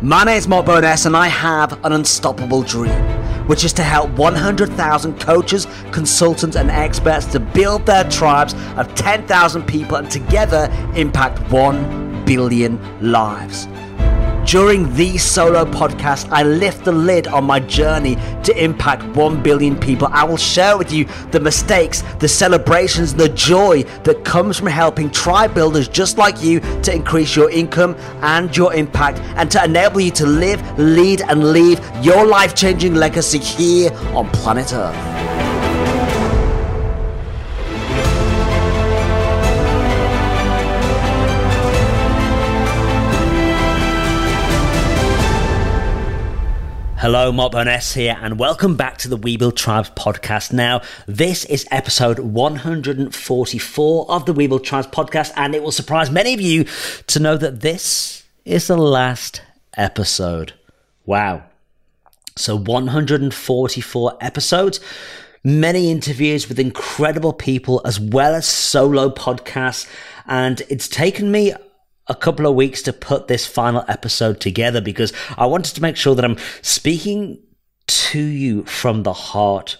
My name is Mark Bowness and I have an unstoppable dream, which is to help 100,000 coaches, consultants, and experts to build their tribes of 10,000 people and together impact 1 billion lives. During these solo podcasts, I lift the lid on my journey to impact 1 billion people. I will share with you the mistakes, the celebrations, the joy that comes from helping tribe builders just like you to increase your income and your impact and to enable you to live, lead, and leave your life changing legacy here on planet Earth. Hello, Mark Bowness here, and welcome back to the We Build Tribes podcast. Now, this is episode 144 of the We Build Tribes podcast, and it will surprise many of you to know that this is the last episode. Wow. So, 144 episodes, many interviews with incredible people, as well as solo podcasts, and it's taken me a couple of weeks to put this final episode together because I wanted to make sure that I'm speaking to you from the heart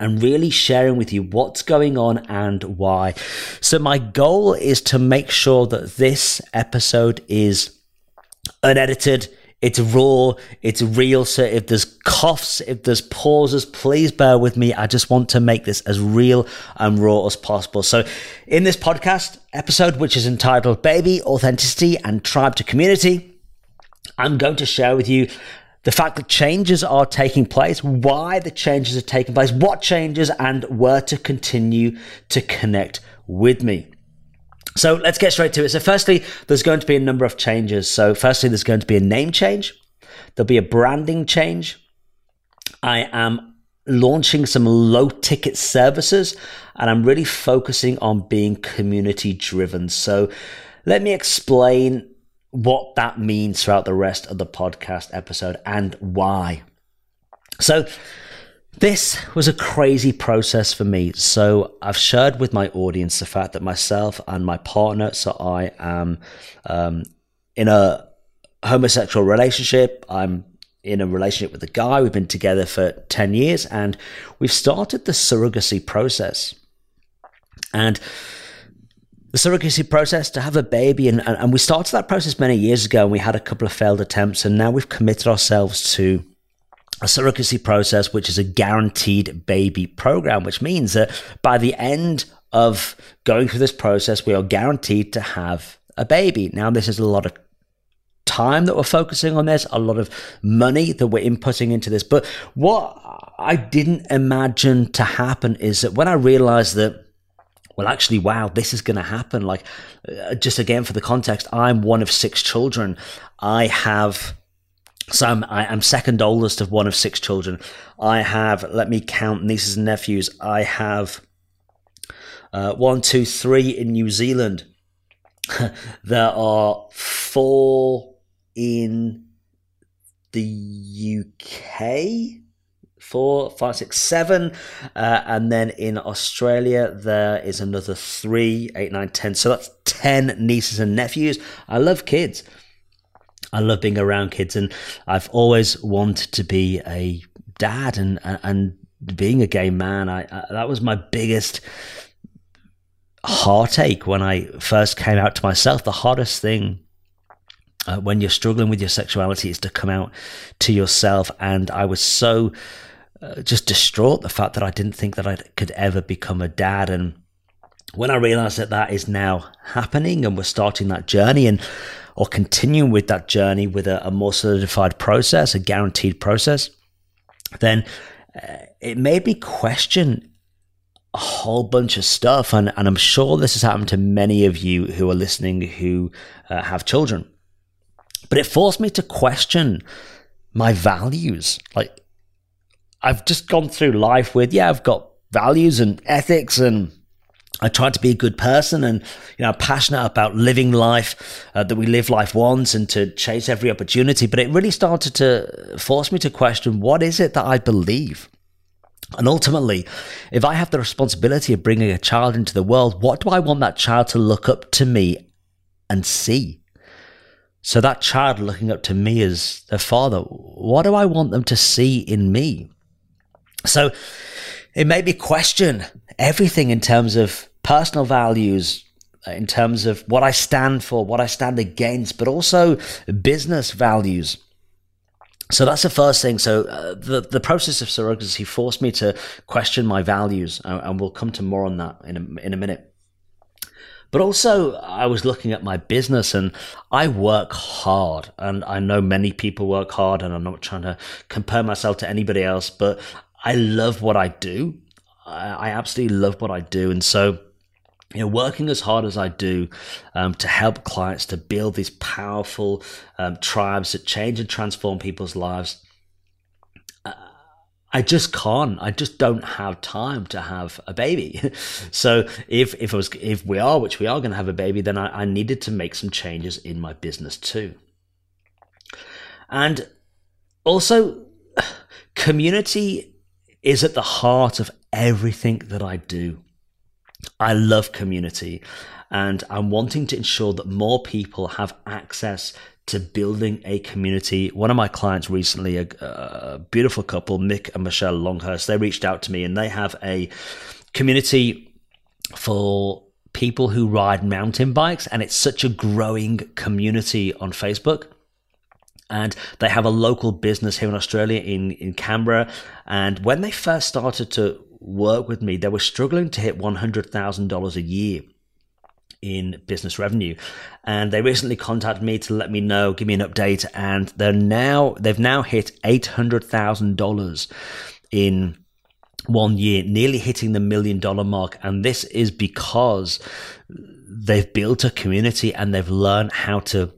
and really sharing with you what's going on and why. So, my goal is to make sure that this episode is unedited it's raw, it's real. So if there's coughs, if there's pauses, please bear with me. I just want to make this as real and raw as possible. So in this podcast episode, which is entitled Baby, Authenticity and Tribe to Community, I'm going to share with you the fact that changes are taking place, why the changes are taking place, what changes, and where to continue to connect with me. So let's get straight to it. So, firstly, there's going to be a number of changes. So, firstly, there's going to be a name change, there'll be a branding change. I am launching some low ticket services and I'm really focusing on being community driven. So, let me explain what that means throughout the rest of the podcast episode and why. So, this was a crazy process for me. So I've shared with my audience the fact that myself and my partner, so I am um, in a homosexual relationship. I'm in a relationship with a guy. We've been together for 10 years and we've started the surrogacy process. And the surrogacy process to have a baby and, and, we started that process many years ago and we had a couple of failed attempts and now we've committed ourselves to a surrogacy process, which is a guaranteed baby program, which means that by the end of going through this process, we are guaranteed to have a baby. Now, this is a lot of time that we're focusing on this, a lot of money that we're inputting into this. But what I didn't imagine to happen is that when I realized that well, actually, wow, this is going to happen. Like, uh, just again, for the context, I'm one of six children. I have so I'm, I, am second oldest of one of six children. I have, let me count nieces and nephews. I have uh, one, two, three in New Zealand. there are four in the UK. Four, five, six, seven, uh, and then in Australia there is another three, eight, nine, ten. So that's ten nieces and nephews. I love kids. I love being around kids, and I've always wanted to be a dad and and being a gay man. I, I that was my biggest heartache when I first came out to myself. The hardest thing uh, when you're struggling with your sexuality is to come out to yourself, and I was so uh, just distraught the fact that I didn't think that I could ever become a dad and when I realized that that is now happening and we're starting that journey and or continuing with that journey with a, a more solidified process, a guaranteed process, then uh, it made me question a whole bunch of stuff. And, and I'm sure this has happened to many of you who are listening who uh, have children. But it forced me to question my values. Like, I've just gone through life with, yeah, I've got values and ethics and I tried to be a good person and, you know, passionate about living life, uh, that we live life once and to chase every opportunity. But it really started to force me to question what is it that I believe? And ultimately, if I have the responsibility of bringing a child into the world, what do I want that child to look up to me and see? So that child looking up to me as their father, what do I want them to see in me? So it made me question everything in terms of personal values, in terms of what I stand for, what I stand against, but also business values. So that's the first thing. So uh, the the process of surrogacy forced me to question my values, and, and we'll come to more on that in a, in a minute. But also, I was looking at my business and I work hard. And I know many people work hard, and I'm not trying to compare myself to anybody else, but I love what I do. I, absolutely love what I do. And so, you know, working as hard as I do um, to help clients to build these powerful um, tribes that change and transform people's lives I just can't. I just don't have time to have a baby. so if if was if we are, which we are going to have a baby, then I, I needed to make some changes in my business too. And also, community is at the heart of everything that I do. I love community and I'm wanting to ensure that more people have access to building a community. One of my clients recently, a, a, beautiful couple, Mick and Michelle Longhurst, they reached out to me and they have a community for people who ride mountain bikes, and it's such a growing community on Facebook. And they have a local business here in Australia, in, in Canberra. And when they first started to work with me, they were struggling to hit $100,000 a year in business revenue. And they recently contacted me to let me know, give me an update, and they're now they've now hit eight hundred thousand dollars in one year, nearly hitting the million dollar mark. And this is because they've built a community and they've learned how to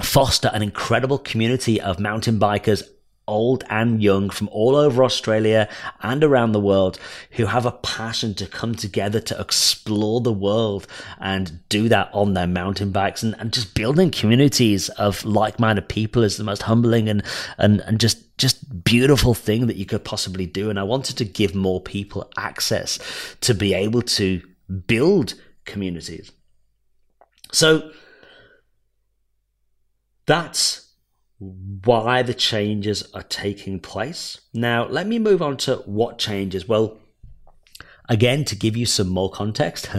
foster an incredible community of mountain bikers old and young from all over Australia and around the world who have a passion to come together to explore the world and do that on their mountain bikes and, and just building communities of like-minded people is the most humbling and, and, and just just beautiful thing that you could possibly do and I wanted to give more people access to be able to build communities. So that's why the changes are taking place. Now, let me move on to what changes. Well, again, to give you some more context,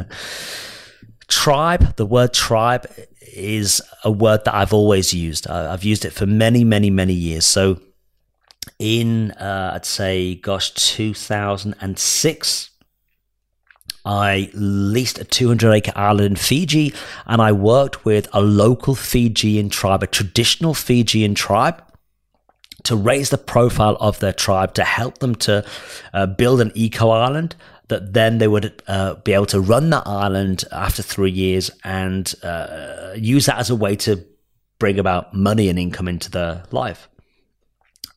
tribe, the word tribe is a word that I've always used. I've used it for many, many, many years. So, in, uh, I'd say, gosh, 2006, I leased a 200 acre island in Fiji and I worked with a local Fijian tribe, a traditional Fijian tribe to raise the profile of their tribe, to help them to uh, build an eco island that then they would uh, be able to run that island after three years and uh, use that as a way to bring about money and income into their life.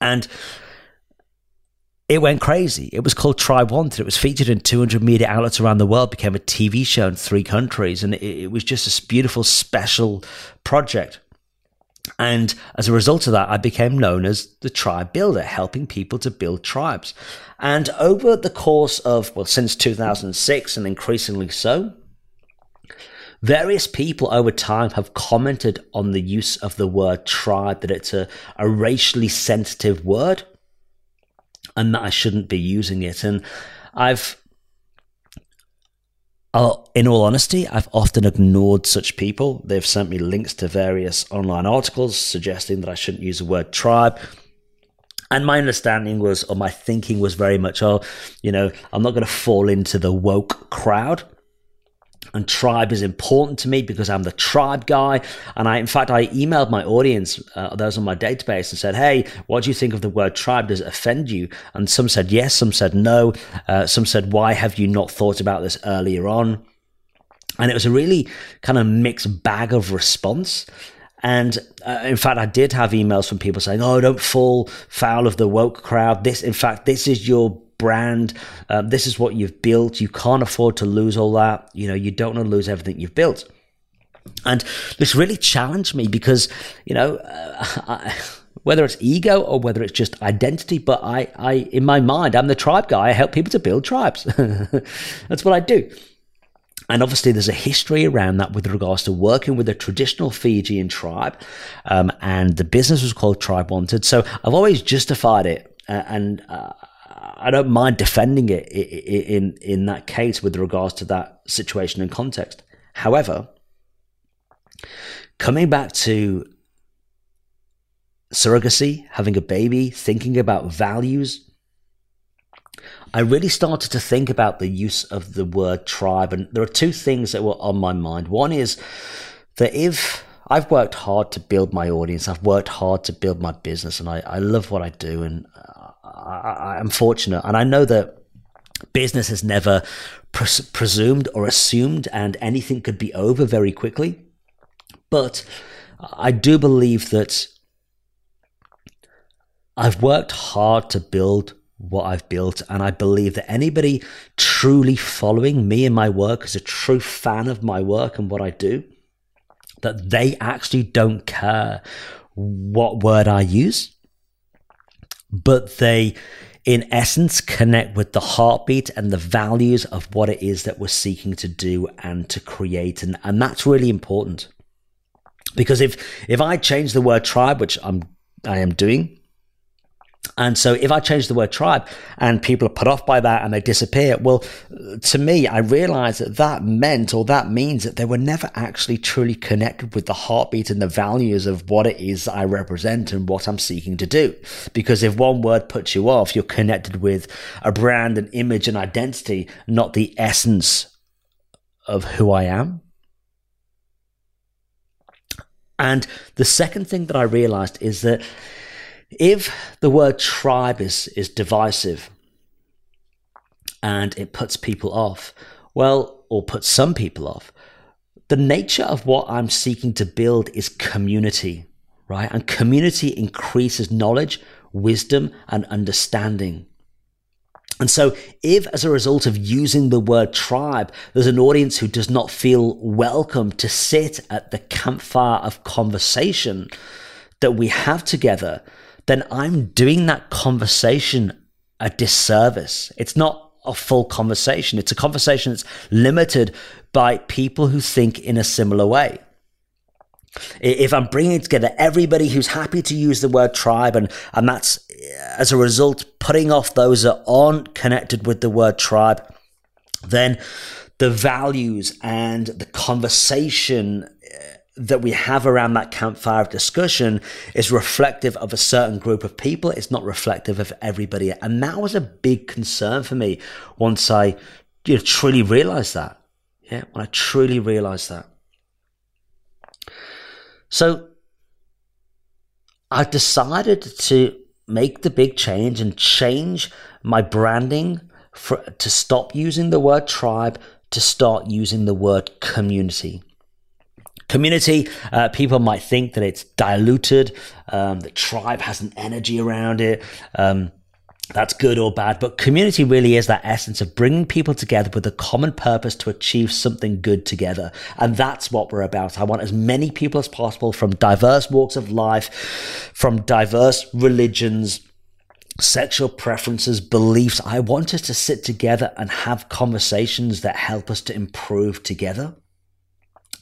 And it went crazy. It was called Tribe Wanted. It was featured in 200 media outlets around the world, became a TV show in three countries, and it, it was just this beautiful, special project. And as a result of that, I became known as the tribe builder, helping people to build tribes. And over the course of, well, since 2006 and increasingly so, various people over time have commented on the use of the word tribe, that it's a, a racially sensitive word and that I shouldn't be using it. And I've, uh, in all honesty, I've often ignored such people. They've sent me links to various online articles suggesting that I shouldn't use the word tribe. And my understanding was, or my thinking was very much, oh, you know, I'm not going to fall into the woke crowd and tribe is important to me because I'm the tribe guy. And I, in fact, I emailed my audience, uh, those on my database, and said, "Hey, what do you think of the word tribe? Does it offend you?" And some said yes, some said no, uh, some said, "Why have you not thought about this earlier on?" And it was a really kind of mixed bag of response. And uh, in fact, I did have emails from people saying, "Oh, don't fall foul of the woke crowd. This, in fact, this is your brand. Um, this is what you've built. You can't afford to lose all that. You know, you don't want to lose everything you've built. And this really challenged me because, you know, uh, I, whether it's ego or whether it's just identity, but I, I, in my mind, I'm the tribe guy. I help people to build tribes. That's what I do. and obviously, there's a history around that with regards to working with a traditional Fijian tribe, um, and the business was called Tribe Wanted. So I've always justified it, uh, and uh, I don't mind defending it in in that case with regards to that situation and context. However, coming back to surrogacy, having a baby, thinking about values, I really started to think about the use of the word tribe. And there are two things that were on my mind. One is that if I've worked hard to build my audience, I've worked hard to build my business, and I, I love what I do. And I, am fortunate. And I know that business has never pres- presumed or assumed, and anything could be over very quickly. But I do believe that I've worked hard to build what I've built. And I believe that anybody truly following me and my work as a true fan of my work and what I do, that they actually don't care what word I use, but they, in essence, connect with the heartbeat and the values of what it is that we're seeking to do and to create. And, and that's really important. Because if, if I change the word tribe, which I'm, I am doing, and so if I change the word tribe and people are put off by that and they disappear, well, to me, I realize that that meant or that means that they were never actually truly connected with the heartbeat and the values of what it is I represent and what I'm seeking to do. Because if one word puts you off, you're connected with a brand, an image, an identity, not the essence of who I am. And the second thing that I realized is that if the word tribe is, is divisive and it puts people off, well, or puts some people off, the nature of what I'm seeking to build is community, right? And community increases knowledge, wisdom, and understanding. And so, if as a result of using the word tribe, there's an audience who does not feel welcome to sit at the campfire of conversation that we have together, then I'm doing that conversation a disservice. It's not a full conversation. It's a conversation that's limited by people who think in a similar way. If I'm bringing together everybody who's happy to use the word tribe, and, and that's uh, as a result putting off those that aren't connected with the word tribe, then the values and the conversation that we have around that campfire of discussion is reflective of a certain group of people. It's not reflective of everybody. And that was a big concern for me once I you know, truly realized that. Yeah, when I truly realized that. So I decided to make the big change and change my branding for, to stop using the word tribe to start using the word community community. Uh, people might think that it's diluted, um, the tribe has an energy around it. Um, that's good or bad, but community really is that essence of bringing people together with a common purpose to achieve something good together. And that's what we're about. I want as many people as possible from diverse walks of life, from diverse religions, sexual preferences, beliefs. I want us to sit together and have conversations that help us to improve together.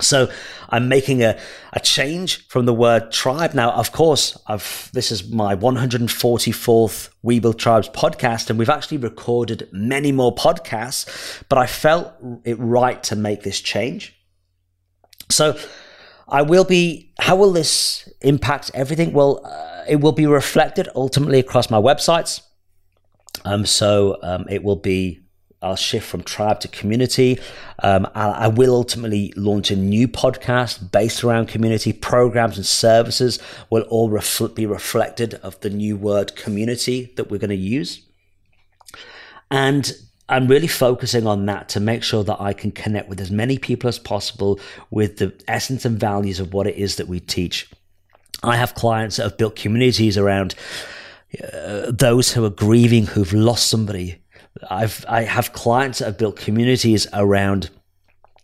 So I'm making a, a change from the word tribe. Now, of course, I've, this is my 144th We Build Tribes podcast, and we've actually recorded many more podcasts, but I felt it right to make this change. So I will be, how will this impact everything? Well, uh, it will be reflected ultimately across my websites. Um, so um, it will be I'll shift from tribe to community. Um, I, I, will ultimately launch a new podcast based around community programs and services will all be reflected of the new word community that we're going to use. And I'm really focusing on that to make sure that I can connect with as many people as possible with the essence and values of what it is that we teach. I have clients that have built communities around uh, those who are grieving, who've lost somebody, I've I have clients that have built communities around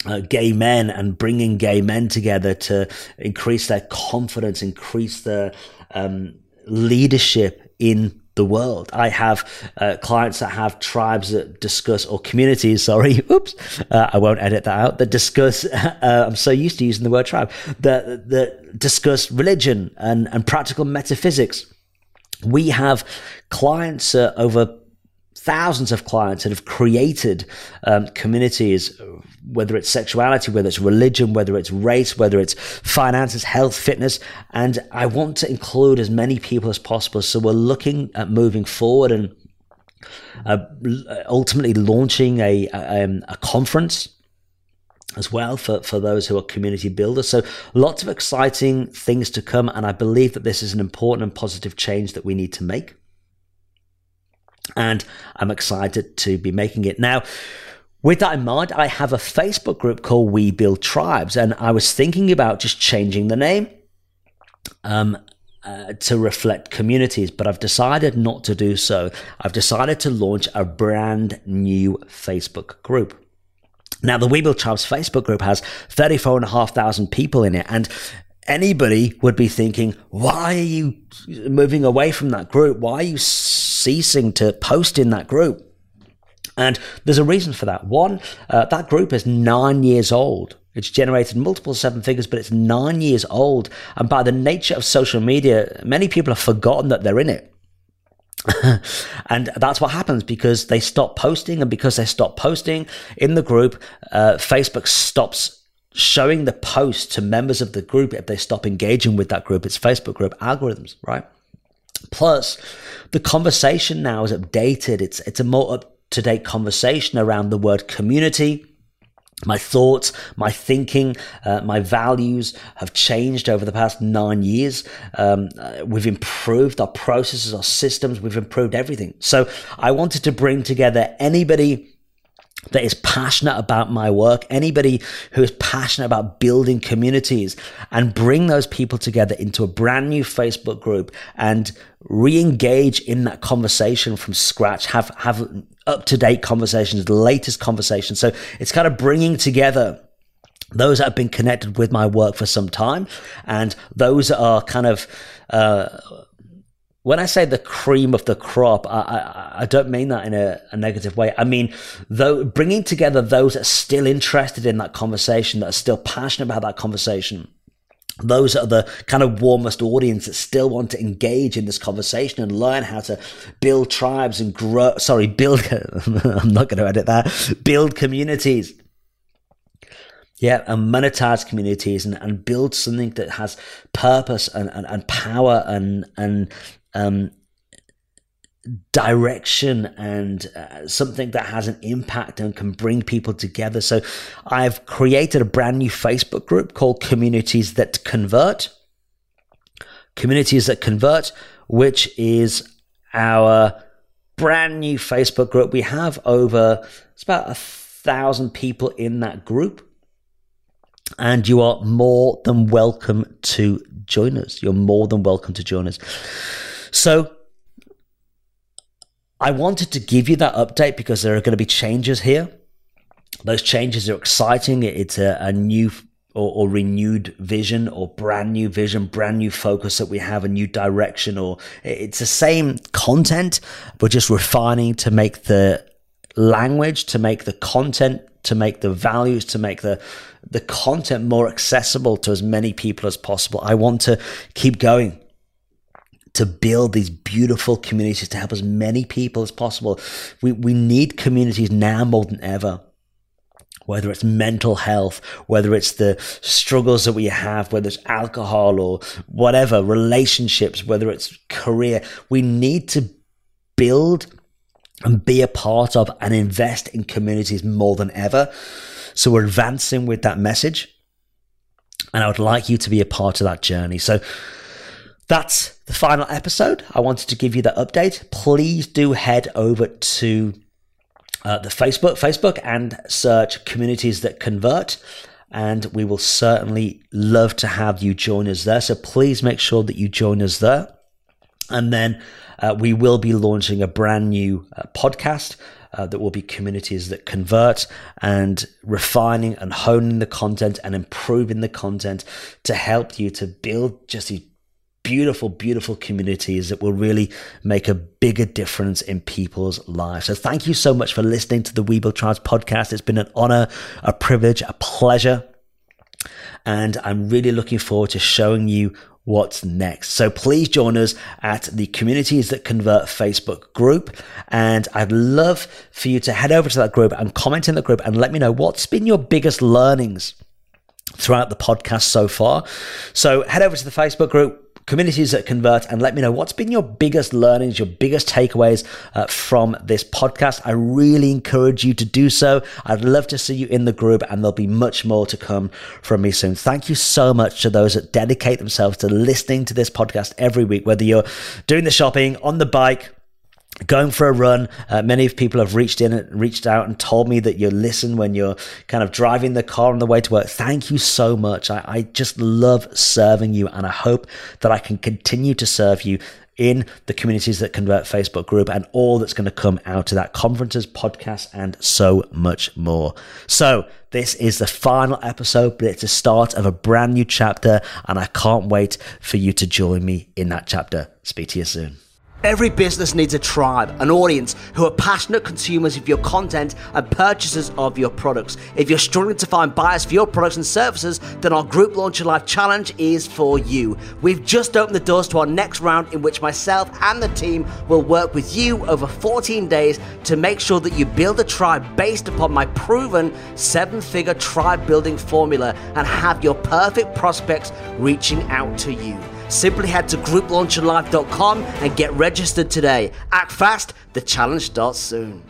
uh, gay men and bringing gay men together to increase their confidence, increase their um, leadership in the world. I have uh, clients that have tribes that discuss, or communities, sorry, oops, uh, I won't edit that out, that discuss, uh, I'm so used to using the word tribe, that, that discuss religion and, and practical metaphysics. We have clients uh, over thousands of clients that have created um, communities, whether it's sexuality, whether it's religion, whether it's race, whether it's finances, health, fitness. And I want to include as many people as possible. So we're looking at moving forward and uh, ultimately launching a, a, um, a conference as well for, for those who are community builders. So lots of exciting things to come. And I believe that this is an important and positive change that we need to make and I'm excited to be making it. Now, with that in mind, I have a Facebook group called We Build Tribes, and I was thinking about just changing the name um, uh, to reflect communities, but I've decided not to do so. I've decided to launch a brand new Facebook group. Now, the We Build Tribes Facebook group has 34,500 people in it, and anybody would be thinking, why are you moving away from that group? Why are you ceasing to post in that group? And there's a reason for that. One, uh, that group is nine years old. It's generated multiple seven figures, but it's nine years old. And by the nature of social media, many people have forgotten that they're in it. and that's what happens because they stop posting. And because they stop posting in the group, uh, Facebook stops showing the post to members of the group if they stop engaging with that group, its Facebook group algorithms, right? Plus, the conversation now is updated. It's it's a more up to date conversation around the word community. My thoughts, my thinking, uh, my values have changed over the past nine years. Um, uh, we've improved our processes, our systems. We've improved everything. So I wanted to bring together anybody that is passionate about my work, anybody who is passionate about building communities and bring those people together into a brand new Facebook group and re-engage in that conversation from scratch, have, have up to date conversations, the latest conversations. So it's kind of bringing together those that have been connected with my work for some time and those that are kind of, uh, when I say the cream of the crop, I, I, I don't mean that in a, a, negative way. I mean, though bringing together those that are still interested in that conversation, that are still passionate about that conversation. Those are the kind of warmest audience that still want to engage in this conversation and learn how to build tribes and grow. Sorry, build. I'm not going to edit that. Build communities yeah, and monetize communities and, and build something that has purpose and, and, and power and and um, direction and uh, something that has an impact and can bring people together. So I've created a brand new Facebook group called Communities That Convert. Communities That Convert, which is our brand new Facebook group. We have over, it's about a thousand people in that group. And you are more than welcome to join us. You're more than welcome to join us. So I wanted to give you that update because there are going to be changes here. Those changes are exciting. It's a, a new or, or, renewed vision or brand new vision, brand new focus that we have, a new direction, or it's the same content, but just refining to make the language, to make the content, to make the values, to make the the content more accessible to as many people as possible. I want to keep going to build these beautiful communities to help as many people as possible. We, we need communities now more than ever. Whether it's mental health, whether it's the struggles that we have, whether it's alcohol or whatever, relationships, whether it's career, we need to build and be a part of and invest in communities more than ever. So we're advancing with that message. And I would like you to be a part of that journey. So that's the final episode. I wanted to give you that update. Please do head over to uh, the Facebook, Facebook, and search communities that convert. And we will certainly love to have you join us there. So please make sure that you join us there. And then uh, we will be launching a brand new uh, podcast uh, that will be communities that convert and refining and honing the content and improving the content to help you to build just these beautiful, beautiful communities that will really make a bigger difference in people's lives. So thank you so much for listening to the We Build Tribes podcast. It's been an honor, a privilege, a pleasure. And I'm really looking forward to showing you what's next. So please join us at the Communities That Convert Facebook group. And I'd love for you to head over to that group and comment in the group and let me know what's been your biggest learnings throughout the podcast so far. So head over to the Facebook group, communities that convert and let me know what's been your biggest learnings, your biggest takeaways uh, from this podcast. I really encourage you to do so. I'd love to see you in the group and there'll be much more to come from me soon. Thank you so much to those that dedicate themselves to listening to this podcast every week, whether you're doing the shopping, on the bike, going for a run. Uh, many of people have reached in and reached out and told me that you listen when you're kind of driving the car on the way to work. Thank you so much. I, I just love serving you, and I hope that I can continue to serve you in the communities that convert Facebook group and all that's going to come out of that conferences, podcasts, and so much more. So this is the final episode, but it's the start of a brand new chapter, and I can't wait for you to join me in that chapter. Speak to you soon. Every business needs a tribe, an audience who are passionate consumers of your content and purchasers of your products. If you're struggling to find buyers for your products and services, then our Group Launch Your Life Challenge is for you. We've just opened the doors to our next round in which myself and the team will work with you over 14 days to make sure that you build a tribe based upon my proven seven figure tribe building formula and have your perfect prospects reaching out to you. Simply head to grouplaunchyourlife.com and get registered today. Act fast, the challenge starts soon.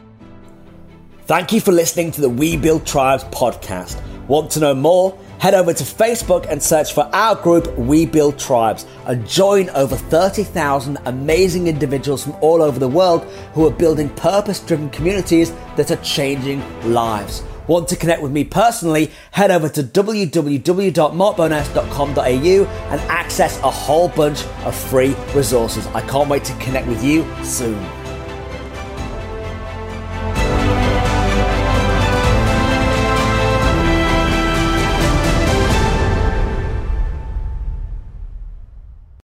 Thank you for listening to the We Build Tribes podcast. Want to know more? Head over to Facebook and search for our group, We Build Tribes, and join over 30,000 amazing individuals from all over the world who are building purpose driven communities that are changing lives. Want to connect with me personally? Head over to www.markbowness.com.au and access a whole bunch of free resources. I can't wait to connect with you soon.